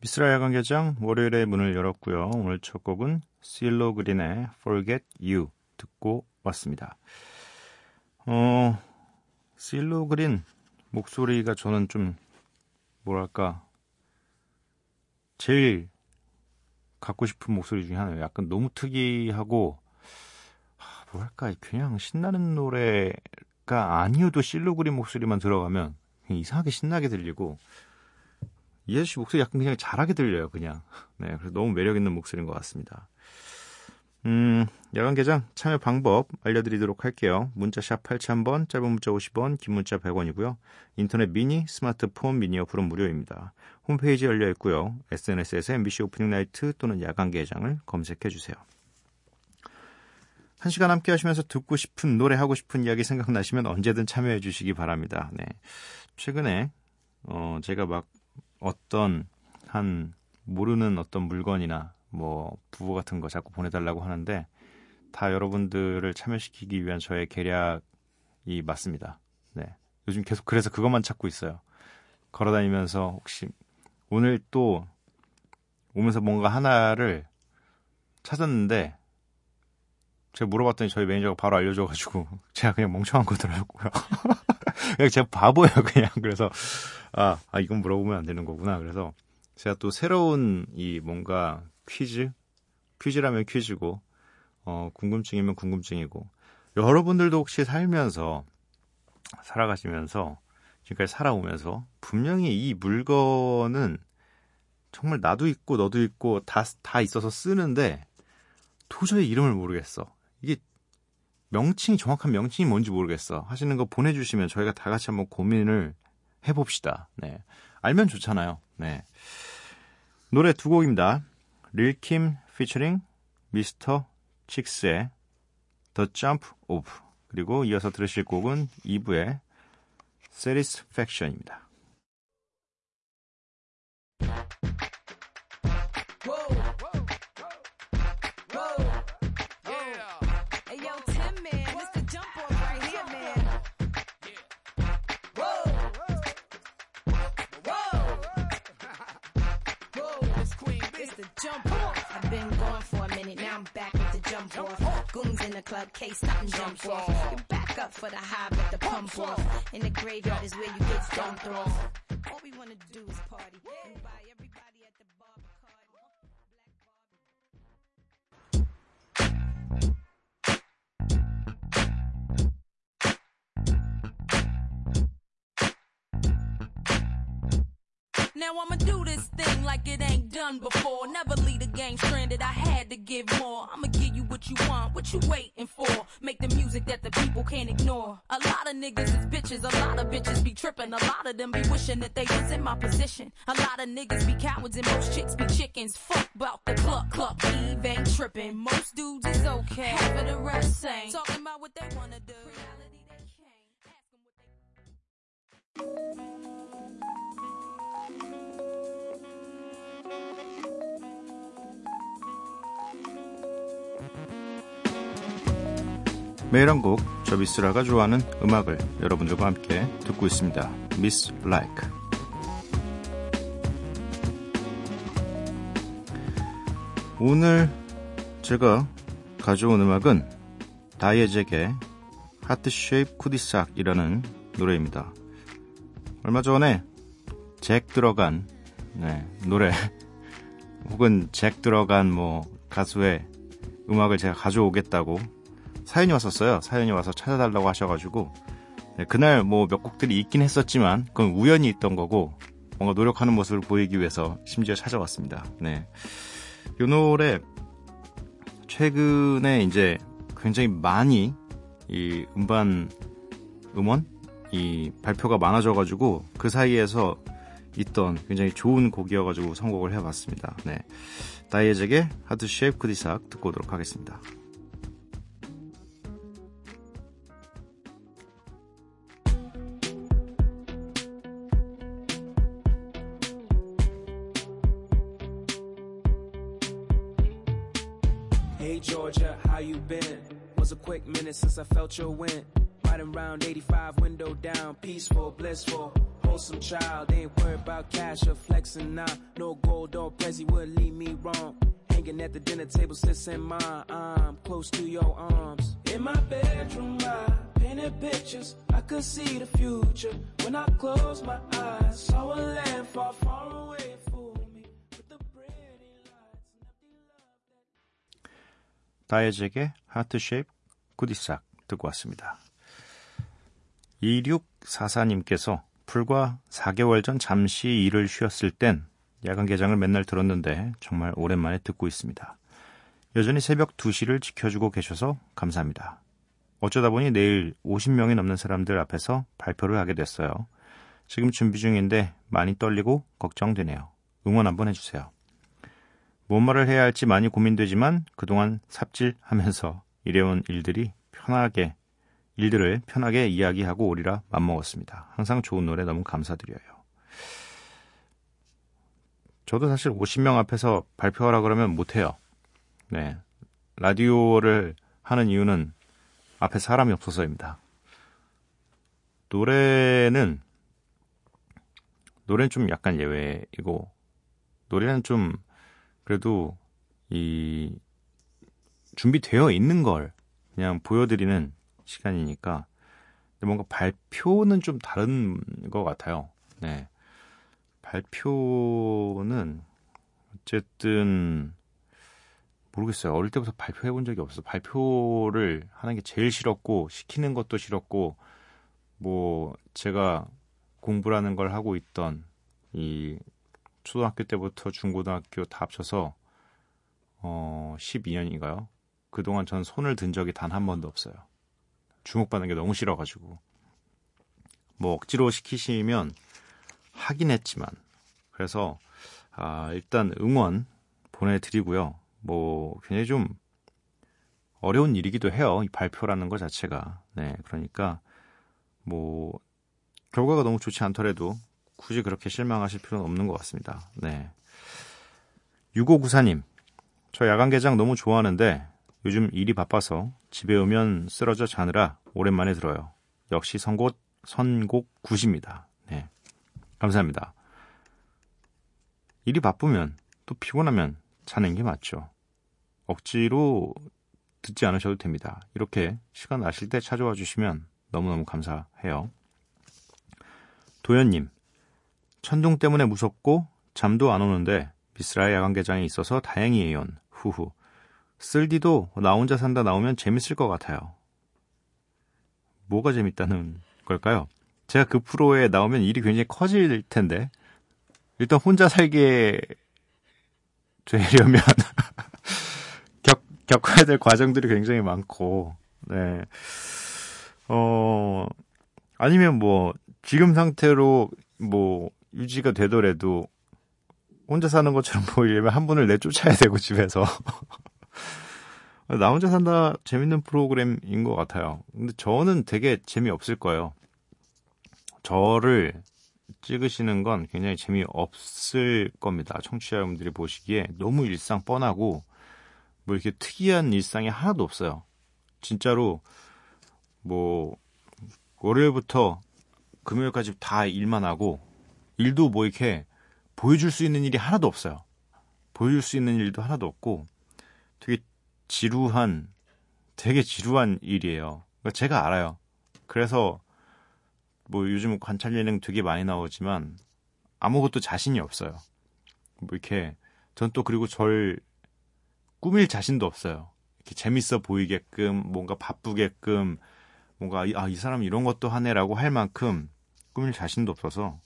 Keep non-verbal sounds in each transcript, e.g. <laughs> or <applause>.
미스라 야간 개장 월요일에 문을 열었고요. 오늘 첫 곡은 실로 그린의 Forget You 듣고 왔습니다. 어, 실로 그린 목소리가 저는 좀 뭐랄까 제일 갖고 싶은 목소리 중에 하나예요. 약간 너무 특이하고 아, 뭐랄까 그냥 신나는 노래가 아니어도 실로 그린 목소리만 들어가면 이상하게 신나게 들리고 이 아저씨 목소리 약간 그냥 잘하게 들려요, 그냥. 네, 그래서 너무 매력 있는 목소리인 것 같습니다. 음, 야간 개장 참여 방법 알려드리도록 할게요. 문자샵 8000번, 짧은 문자 50원, 긴 문자 100원이고요. 인터넷 미니, 스마트폰 미니 어플은 무료입니다. 홈페이지 열려 있고요. SNS에서 MBC 오프닝 나이트 또는 야간 개장을 검색해 주세요. 한 시간 함께 하시면서 듣고 싶은 노래 하고 싶은 이야기 생각나시면 언제든 참여해 주시기 바랍니다. 네. 최근에 어 제가 막 어떤 한 모르는 어떤 물건이나 뭐 부호 같은 거 자꾸 보내달라고 하는데 다 여러분들을 참여시키기 위한 저의 계략이 맞습니다. 네. 요즘 계속 그래서 그것만 찾고 있어요. 걸어다니면서 혹시 오늘 또 오면서 뭔가 하나를 찾았는데 제가 물어봤더니 저희 매니저가 바로 알려줘가지고 <laughs> 제가 그냥 멍청한 거더라고요. <laughs> 그냥 제가 바보예요 그냥 그래서 아, 아 이건 물어보면 안 되는 거구나. 그래서 제가 또 새로운 이 뭔가 퀴즈 퀴즈라면 퀴즈고 어 궁금증이면 궁금증이고 여러분들도 혹시 살면서 살아가시면서 지금까지 살아오면서 분명히 이 물건은 정말 나도 있고 너도 있고 다 다 있어서 쓰는데 도저히 이름을 모르겠어. 이게 명칭이 정확한 명칭이 뭔지 모르겠어. 하시는 거 보내주시면 저희가 다 같이 한번 고민을 해봅시다. 네. 알면 좋잖아요. 네. 노래 두 곡입니다. 릴킴 피처링 미스터 칙스의 The Jump Off 그리고 이어서 들으실 곡은 2부의 Satisfaction입니다. Club, case something jump off. You back up for the high, but the pump off. In the graveyard is where you get dumped off. All we wanna do is party Now I'ma do this thing like it ain't done before. Never leave the game stranded. I had to give more. I'ma give you what you want, what you waiting for. Make the music that the people can't ignore. A lot of niggas is bitches. A lot of bitches be tripping. A lot of them be wishing that they was in my position. A lot of niggas be cowards and most chicks be chickens. Fuck about the cluck cluck. Eve ain't tripping. Most dudes is okay. Half of the rest ain't. Talking about what they wanna do. Reality they can't. Ask 'em what they 매일 한 곡, 저 미스라가 좋아하는 음악을 여러분들과 함께 듣고 있습니다. 미스 라이크. 오늘 제가 가져온 음악은 다이에잭의 하트 쉐입 쿠디삭이라는 노래입니다. 얼마 전에 잭 들어간 네, 노래 <laughs> 혹은 잭 들어간 뭐 가수의 음악을 제가 가져오겠다고 사연이 왔었어요. 사연이 와서 찾아달라고 하셔가지고 네, 그날 뭐 몇 곡들이 있긴 했었지만 그건 우연히 있던 거고 뭔가 노력하는 모습을 보이기 위해서 심지어 찾아왔습니다. 네. 이 노래 최근에 이제 굉장히 많이 이 음반 음원 이 발표가 많아져가지고 그 사이에서 있던 굉장히 좋은 곡이어가지고 선곡을 해봤습니다. 네. 다이에잭의 하드 쉐입 쿠디삭 듣고 오도록 하겠습니다. since I felt your wind. Riding around 85, window down, peaceful, blissful, wholesome child. Ain't worried about cash or flexing now. No gold or prezi would lead me wrong. Hanging at the dinner table, sis and mine. I'm close to your arms. In my bedroom, I painted pictures. I could see the future. When I closed my eyes, saw a land far, far away. Fool me with the pretty lights and empty love. 다이에잭의 하트 쉐입 구디삭 듣고 왔습니다. 2644님께서 불과 4개월 전 잠시 일을 쉬었을 땐 야간 개장을 맨날 들었는데 정말 오랜만에 듣고 있습니다. 여전히 새벽 2시를 지켜주고 계셔서 감사합니다. 어쩌다 보니 내일 50명이 넘는 사람들 앞에서 발표를 하게 됐어요. 지금 준비 중인데 많이 떨리고 걱정되네요. 응원 한번 해주세요. 뭔 말을 해야 할지 많이 고민되지만 그동안 삽질하면서 일해온 일들이 편하게 일들을 편하게 이야기하고 오리라 맘먹었습니다. 항상 좋은 노래 너무 감사드려요. 저도 사실 50명 앞에서 발표하라 그러면 못해요. 네. 라디오를 하는 이유는 앞에 사람이 없어서입니다. 노래는, 노래는 좀 약간 예외이고, 노래는 좀, 그래도, 이, 준비되어 있는 걸 그냥 보여드리는 시간이니까, 뭔가 발표는 좀 다른 것 같아요. 네. 발표는 어쨌든 모르겠어요. 어릴 때부터 발표해 본 적이 없어. 발표를 하는 게 제일 싫었고 시키는 것도 싫었고 뭐 제가 공부라는 걸 하고 있던 이 초등학교 때부터 중고등학교 다 합쳐서 어 12년인가요? 그동안 전 손을 든 적이 단 한 번도 없어요. 주목받는 게 너무 싫어가지고 뭐 억지로 시키시면 하긴 했지만 그래서 아, 일단 응원 보내드리고요. 뭐 굉장히 좀 어려운 일이기도 해요. 이 발표라는 것 자체가. 네, 그러니까 뭐 결과가 너무 좋지 않더라도 굳이 그렇게 실망하실 필요는 없는 것 같습니다. 네. 6594님, 저 야간 개장 너무 좋아하는데 요즘 일이 바빠서 집에 오면 쓰러져 자느라 오랜만에 들어요. 역시 선곡, 선곡 굿입니다. 네. 감사합니다. 일이 바쁘면 또 피곤하면 자는 게 맞죠. 억지로 듣지 않으셔도 됩니다. 이렇게 시간 나실 때 찾아와 주시면 너무너무 감사해요. 도현님, 천둥 때문에 무섭고 잠도 안 오는데 미스라의 야간 개장이 있어서 다행이에요. 후후. 쓸디도 나 혼자 산다 나오면 재밌을 것 같아요. 뭐가 재밌다는 걸까요? 제가 그 프로에 나오면 일이 굉장히 커질 텐데 일단 혼자 살게 되려면 <laughs> 겪, 겪어야 될 과정들이 굉장히 많고 네. 어 아니면 뭐 지금 상태로 뭐 유지가 되더라도 혼자 사는 것처럼 <laughs> 보이려면 한 분을 내쫓아야 되고 집에서 나 혼자 산다 재밌는 프로그램인 것 같아요. 근데 저는 되게 재미없을 거예요. 저를 찍으시는 건 굉장히 재미없을 겁니다. 청취자 여러분들이 보시기에 너무 일상 뻔하고 뭐 이렇게 특이한 일상이 하나도 없어요. 진짜로 뭐 월요일부터 금요일까지 다 일만 하고 일도 뭐 이렇게 보여줄 수 있는 일이 하나도 없어요. 보여줄 수 있는 일도 하나도 없고 되게 지루한 되게 지루한 일이에요. 그러니까 제가 알아요. 그래서 뭐 요즘 관찰 예능 되게 많이 나오지만 아무것도 자신이 없어요. 뭐 이렇게 전 또 그리고 절 꾸밀 자신도 없어요. 이렇게 재밌어 보이게끔 뭔가 바쁘게끔 뭔가 이- 아, 이 사람 이런 것도 하네라고 할 만큼 꾸밀 자신도 없어서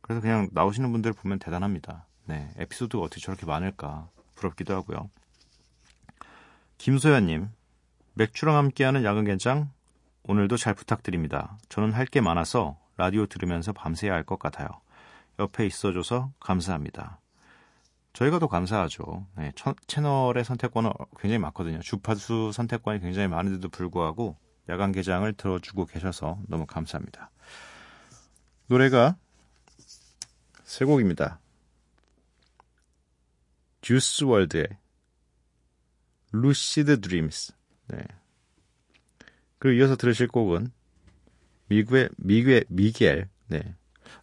그래서 그냥 나오시는 분들 보면 대단합니다. 네, 에피소드가 어떻게 저렇게 많을까 부럽기도 하고요. 김소연님, 맥주랑 함께하는 야근개장 오늘도 잘 부탁드립니다. 저는 할 게 많아서 라디오 들으면서 밤새야 할 것 같아요. 옆에 있어줘서 감사합니다. 저희가 더 감사하죠. 네, 처- 채널의 선택권은 굉장히 많거든요. 주파수 선택권이 굉장히 많은데도 불구하고 야간 개장을 들어주고 계셔서 너무 감사합니다. 노래가 세 곡입니다. Juice WRLD의 Lucid Dreams. 네. 그리고 이어서 들으실 곡은 미구의 미구의 미겔. 네.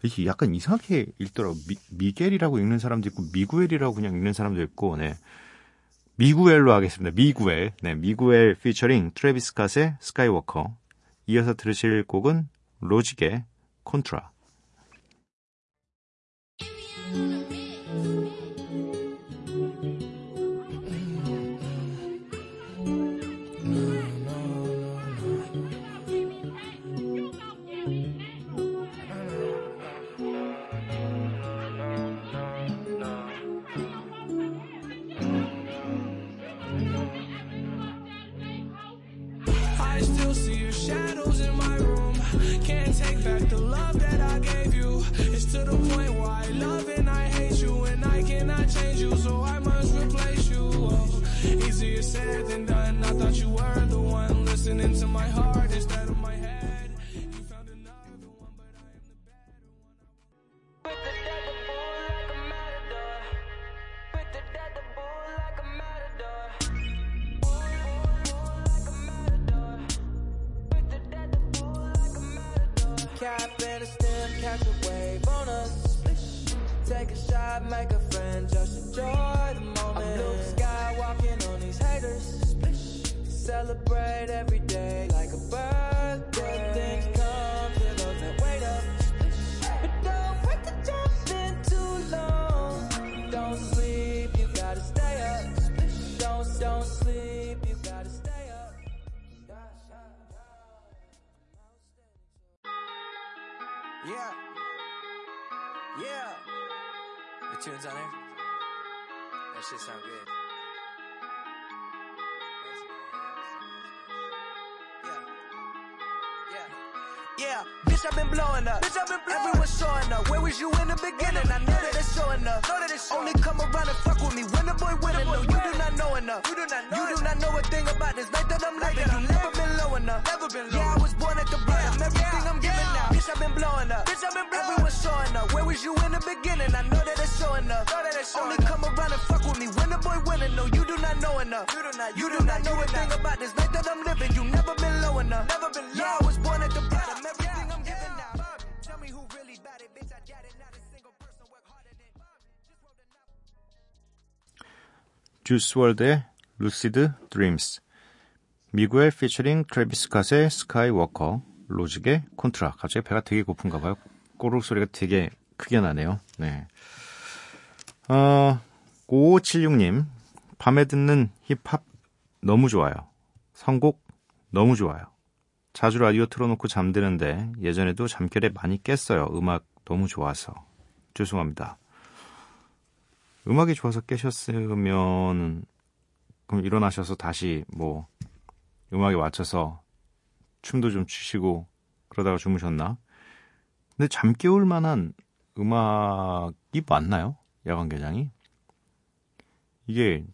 이게 약간 이상하게 읽더라고. 미, 미겔이라고 읽는 사람도 있고 미구엘이라고 그냥 읽는 사람도 있고. 네. 미구엘로 하겠습니다. 미구엘. 네, Miguel featuring Travis Scott의 Skywalker. 이어서 들으실 곡은 Logic의 Contra. Take back the love that I gave you. It's to the point where I love and I hate you, and I cannot change you, so I must replace you. Oh, easier said than done. I thought you were the one listening to my heart tunes on there? That shit sound good. Yeah. Bitch, I've been blowing up. Bitch, I've been blowing Everyone's showing up. Where was you in the beginning? I know that it's showing up. Know that it's showing Only come around and fuck with me when the boy winning. No, you do not know enough. You do not know. You do not know a thing about this life that I'm living. You never been low enough. Never been low. Yeah, I was born at the bottom. Everything I'm giving now. Bitch, I've been blowing up. Bitch, I've been blowing up. Everyone's showing up. Where was you in the beginning? I know that it's showing winning. No, you do not know enough. You do not. You, do, not know a thing about this life that I'm living. You never been low enough. Never been low. Yeah, I was born at the bottom. Everything I'm giving now. Tell me who really bad it, bitch. I got it. Not a single person work harder than. 주스 월드의 루시드 드림스. 미구엘 피처링 트래비스 캇의 스카이워커. 로직의 콘트라. 갑자기 배가 되게 고픈가 봐요. 꼬르륵 소리가 되게 크게 나네요. 네. 어, 5576님. 밤에 듣는 힙합 너무 좋아요. 선곡 너무 좋아요. 자주 라디오 틀어놓고 잠드는데 예전에도 잠결에 많이 깼어요. 음악 너무 좋아서. 죄송합니다. 음악이 좋아서 깨셨으면 그럼 일어나셔서 다시 뭐 음악에 맞춰서 춤도 좀 추시고 그러다가 주무셨나? 근데 잠 깨울 만한 음악이 맞나요? 야간 개장이? 이게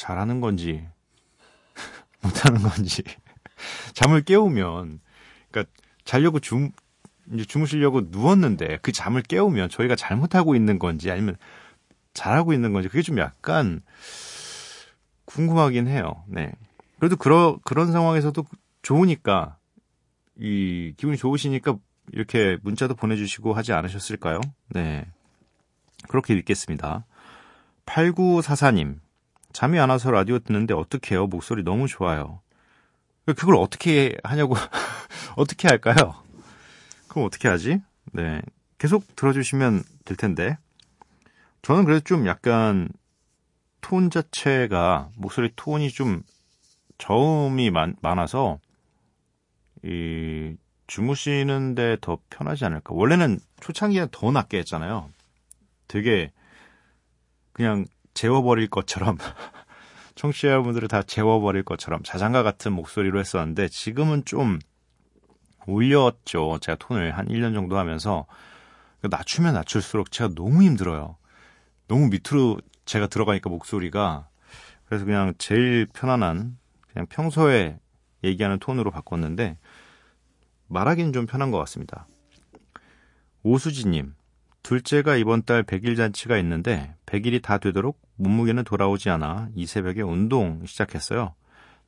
잘하는 건지 <laughs> 못하는 건지 <laughs> 잠을 깨우면 그러니까 자려고 주 이제 주무시려고 누웠는데 그 잠을 깨우면 저희가 잘못하고 있는 건지 아니면 잘하고 있는 건지 그게 좀 약간 궁금하긴 해요. 네. 그래도 그러, 그런 상황에서도 좋으니까 이 기분이 좋으시니까 이렇게 문자도 보내주시고 하지 않으셨을까요? 네. 그렇게 믿겠습니다. 8944님. 잠이 안 와서 라디오 듣는데 어떡해요? 목소리 너무 좋아요. 그걸 어떻게 하냐고, <laughs> 어떻게 할까요? 그럼 어떻게 하지? 네. 계속 들어주시면 될 텐데. 저는 그래도 좀 약간 톤 자체가, 목소리 톤이 좀 저음이 많, 많아서 이 주무시는데 더 편하지 않을까. 원래는 초창기에 더 낮게 했잖아요. 되게 그냥 재워버릴 것처럼 <laughs> 청취자분들을 다 재워버릴 것처럼 자장가 같은 목소리로 했었는데 지금은 좀 올렸죠. 제가 톤을 한 1년 정도 하면서 낮추면 낮출수록 제가 너무 힘들어요. 너무 밑으로 제가 들어가니까 목소리가 그래서 그냥 제일 편안한 그냥 평소에 얘기하는 톤으로 바꿨는데 말하기는 좀 편한 것 같습니다. 오수지님, 둘째가 이번 달 100일 잔치가 있는데 100일이 다 되도록 몸무게는 돌아오지 않아 이 새벽에 운동 시작했어요.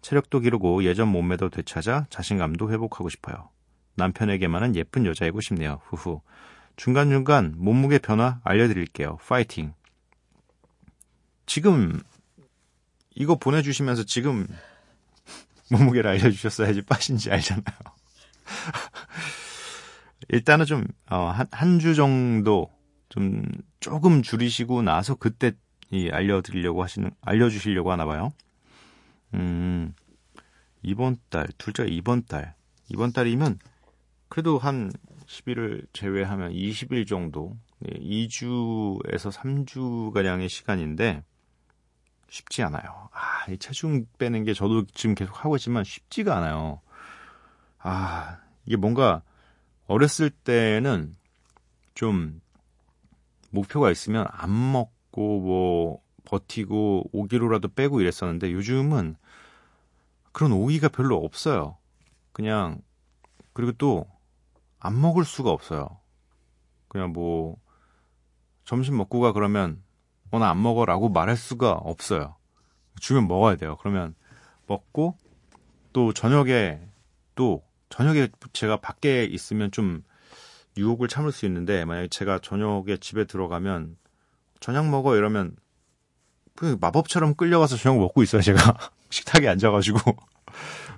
체력도 기르고 예전 몸매도 되찾아 자신감도 회복하고 싶어요. 남편에게만은 예쁜 여자이고 싶네요. 후후. 중간중간 몸무게 변화 알려드릴게요. 파이팅. 지금 이거 보내주시면서 지금 <laughs> 몸무게를 알려주셨어야지 빠신지 알잖아요. <laughs> 일단은 좀, 어, 한, 한 주 정도 좀 조금 줄이시고 나서 그때 이 알려드리려고 하시는, 알려주시려고 하나 봐요. 음, 이번 달, 둘째가 이번 달, 이번 달이면 그래도 한 10일을 제외하면 20일 정도, 2주에서 3주가량의 시간인데 쉽지 않아요. 아, 이 체중 빼는 게 저도 지금 계속 하고 있지만 쉽지가 않아요. 아, 이게 뭔가 어렸을 때는 좀 목표가 있으면 안 먹고 뭐 버티고 5kg라도 빼고 이랬었는데 요즘은 그런 오기가 별로 없어요. 그냥 그리고 또 안 먹을 수가 없어요. 그냥 뭐 점심 먹고 가 그러면 어 나 안 먹어라고 말할 수가 없어요. 주면 먹어야 돼요. 그러면 먹고 또 저녁에 또 저녁에 제가 밖에 있으면 좀 유혹을 참을 수 있는데 만약에 제가 저녁에 집에 들어가면 저녁 먹어 이러면 그 마법처럼 끌려가서 저녁 먹고 있어요 제가. <laughs> 식탁에 앉아가지고.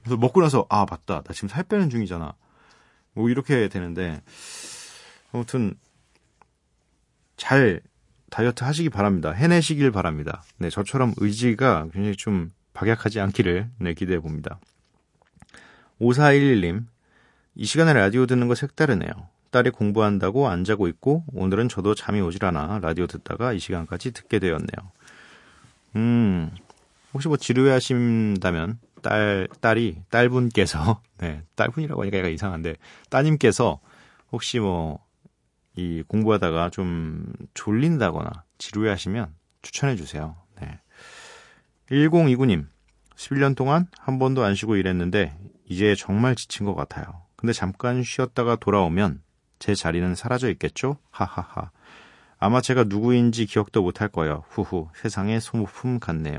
그래서 먹고 나서 아 맞다. 나 지금 살 빼는 중이잖아. 뭐 이렇게 되는데. 아무튼 잘 다이어트 하시기 바랍니다. 해내시길 바랍니다. 네 저처럼 의지가 굉장히 좀 박약하지 않기를 네 기대해 봅니다 5411님 이 시간에 라디오 듣는 거 색다르네요 딸이 공부한다고 안 자고 있고 오늘은 저도 잠이 오질 않아 라디오 듣다가 이 시간까지 듣게 되었네요. 음 혹시 뭐 지루해하신다면 딸 딸이 딸분께서 <laughs> 네 딸분이라고 하니까 얘가 이상한데 따님께서 혹시 뭐 이 공부하다가 좀 졸린다거나 지루해 하시면 추천해 주세요. 네. 1029님 11년 동안 한 번도 안 쉬고 일했는데 이제 정말 지친 것 같아요. 근데 잠깐 쉬었다가 돌아오면 제 자리는 사라져 있겠죠? 하하하. 아마 제가 누구인지 기억도 못할 거예요. 후후. 세상의 소모품 같네요.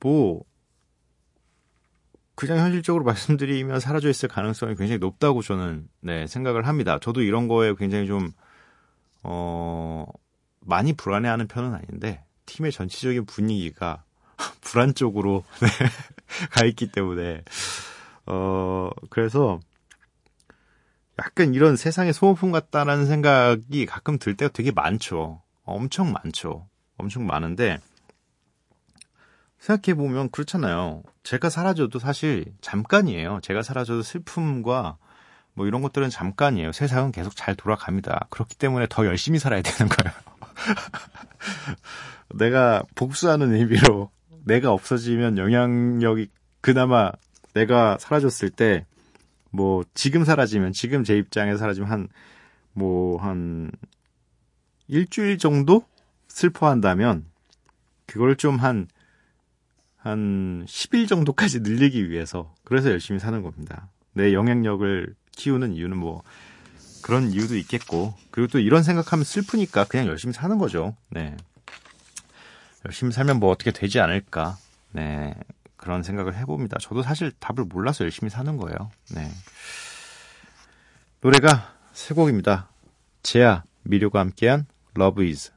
뭐, 그냥 현실적으로 <laughs> 말씀드리면 사라져 있을 가능성이 굉장히 높다고 저는, 네, 생각을 합니다. 저도 이런 거에 굉장히 좀, 어, 많이 불안해하는 편은 아닌데, 팀의 전체적인 분위기가 <laughs> 불안 쪽으로, 네, <laughs> 가 있기 때문에, 어, 그래서 약간 이런 세상의 소모품 같다라는 생각이 가끔 들 때가 되게 많죠. 엄청 많죠. 엄청 많은데, 생각해 보면 그렇잖아요. 제가 사라져도 사실 잠깐이에요. 제가 사라져도 슬픔과 뭐 이런 것들은 잠깐이에요. 세상은 계속 잘 돌아갑니다. 그렇기 때문에 더 열심히 살아야 되는 거예요. <laughs> 내가 복수하는 의미로 내가 없어지면 영향력이 그나마 내가 사라졌을 때, 뭐, 지금 사라지면, 지금 제 입장에 사라지면 한, 뭐, 한, 일주일 정도 슬퍼한다면, 그걸 좀 한, 한 10일 정도까지 늘리기 위해서, 그래서 열심히 사는 겁니다. 내 영향력을 키우는 이유는 뭐, 그런 이유도 있겠고, 그리고 또 이런 생각하면 슬프니까 그냥 열심히 사는 거죠. 네. 열심히 살면 뭐 어떻게 되지 않을까. 네. 그런 생각을 해봅니다. 저도 사실 답을 몰라서 열심히 사는 거예요. 네. 노래가 세 곡입니다. 제아, 미료가 함께한 Love Is,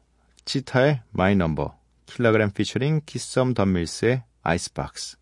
치타의 My Number, 킬라그램 피처링 키썸 덤밀스의 아이스박스.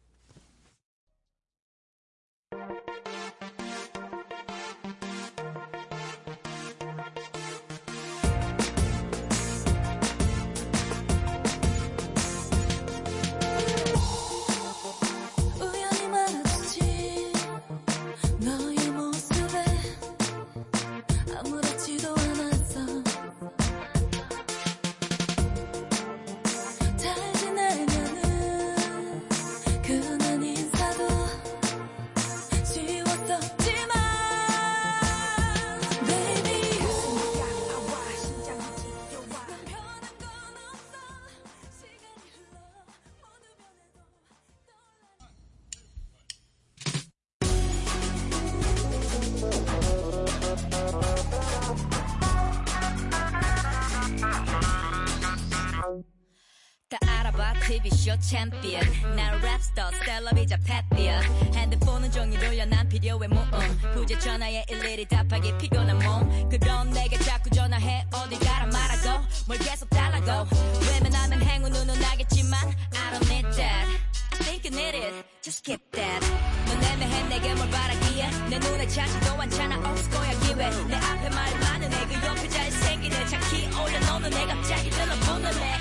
챔피언 난 랩스터 셀럽이자 패피언 핸드폰은 종이 돌려 난 필요해 모음. 부재 전화에 일일이 답하기 피곤한 몸. 그럼 내게 자꾸 전화해. 어디 가라 말하고 뭘 계속 달라고. 외면하면 행운은 나겠지만 I don't need that. I think you need it. Just skip that. 넌 애매해 내게 뭘 바라기에. 내 눈에 차지도 않잖아. 없을 기회. 내 앞에 말이 많은 애그 옆에 잘생긴 애. 자키 올려 너는 내 갑자기 들어보는 애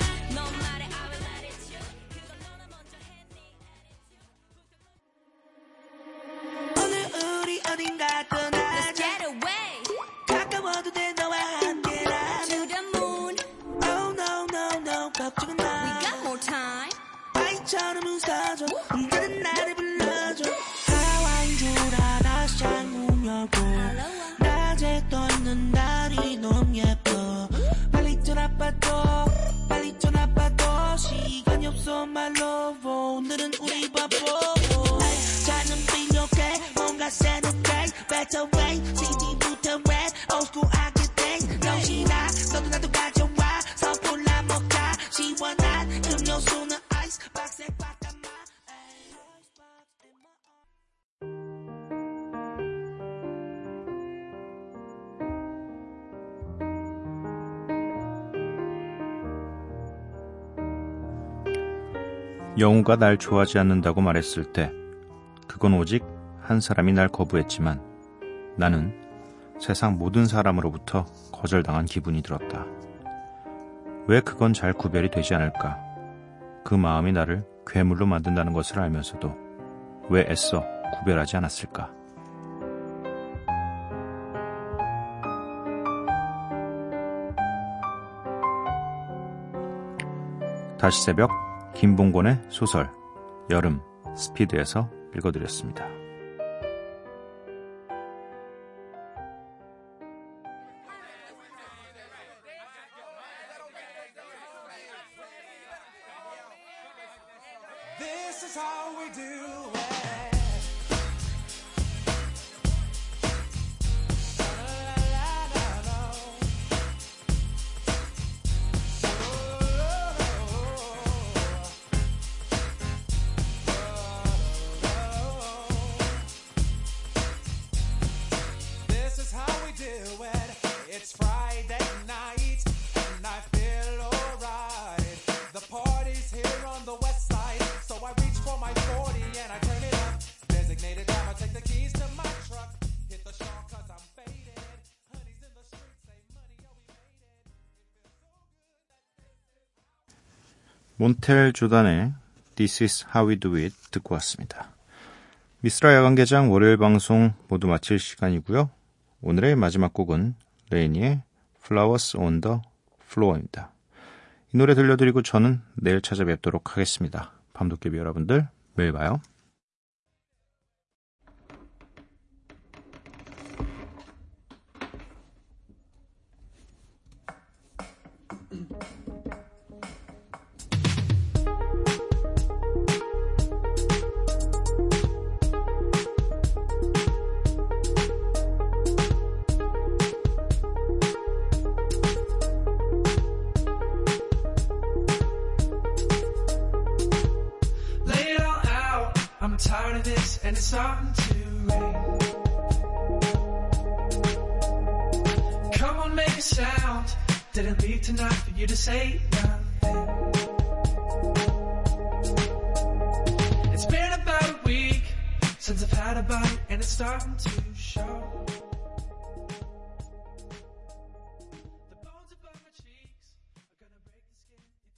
아이처럼 웃어줘. 언제든 나를 불러줘. 하와이 돌아다 샹문 열고. 낮에 떠있는 달이 너무 예뻐. 빨리 전화받아. 빨리 전화받아. 시간이 없어. 말로 오늘은 우리 바보. 자는 비뇨게 뭔가 새롭게. Better way 영우가 날 좋아하지 않는다고 말했을 때 그건 오직 한 사람이 날 거부했지만 나는 세상 모든 사람으로부터 거절당한 기분이 들었다. 왜 그건 잘 구별이 되지 않을까? 그 마음이 나를 괴물로 만든다는 것을 알면서도 왜 애써 구별하지 않았을까? 다시 새벽 김봉곤의 소설 여름 스피드에서 읽어드렸습니다. 몬텔 조단의 This is how we do it 듣고 왔습니다. 미스라 야간개장 월요일 방송 모두 마칠 시간이고요. 오늘의 마지막 곡은 레이니의 Flowers on the Floor입니다. 이 노래 들려드리고 저는 내일 찾아뵙도록 하겠습니다. 밤도깨비 여러분들 매일 봐요.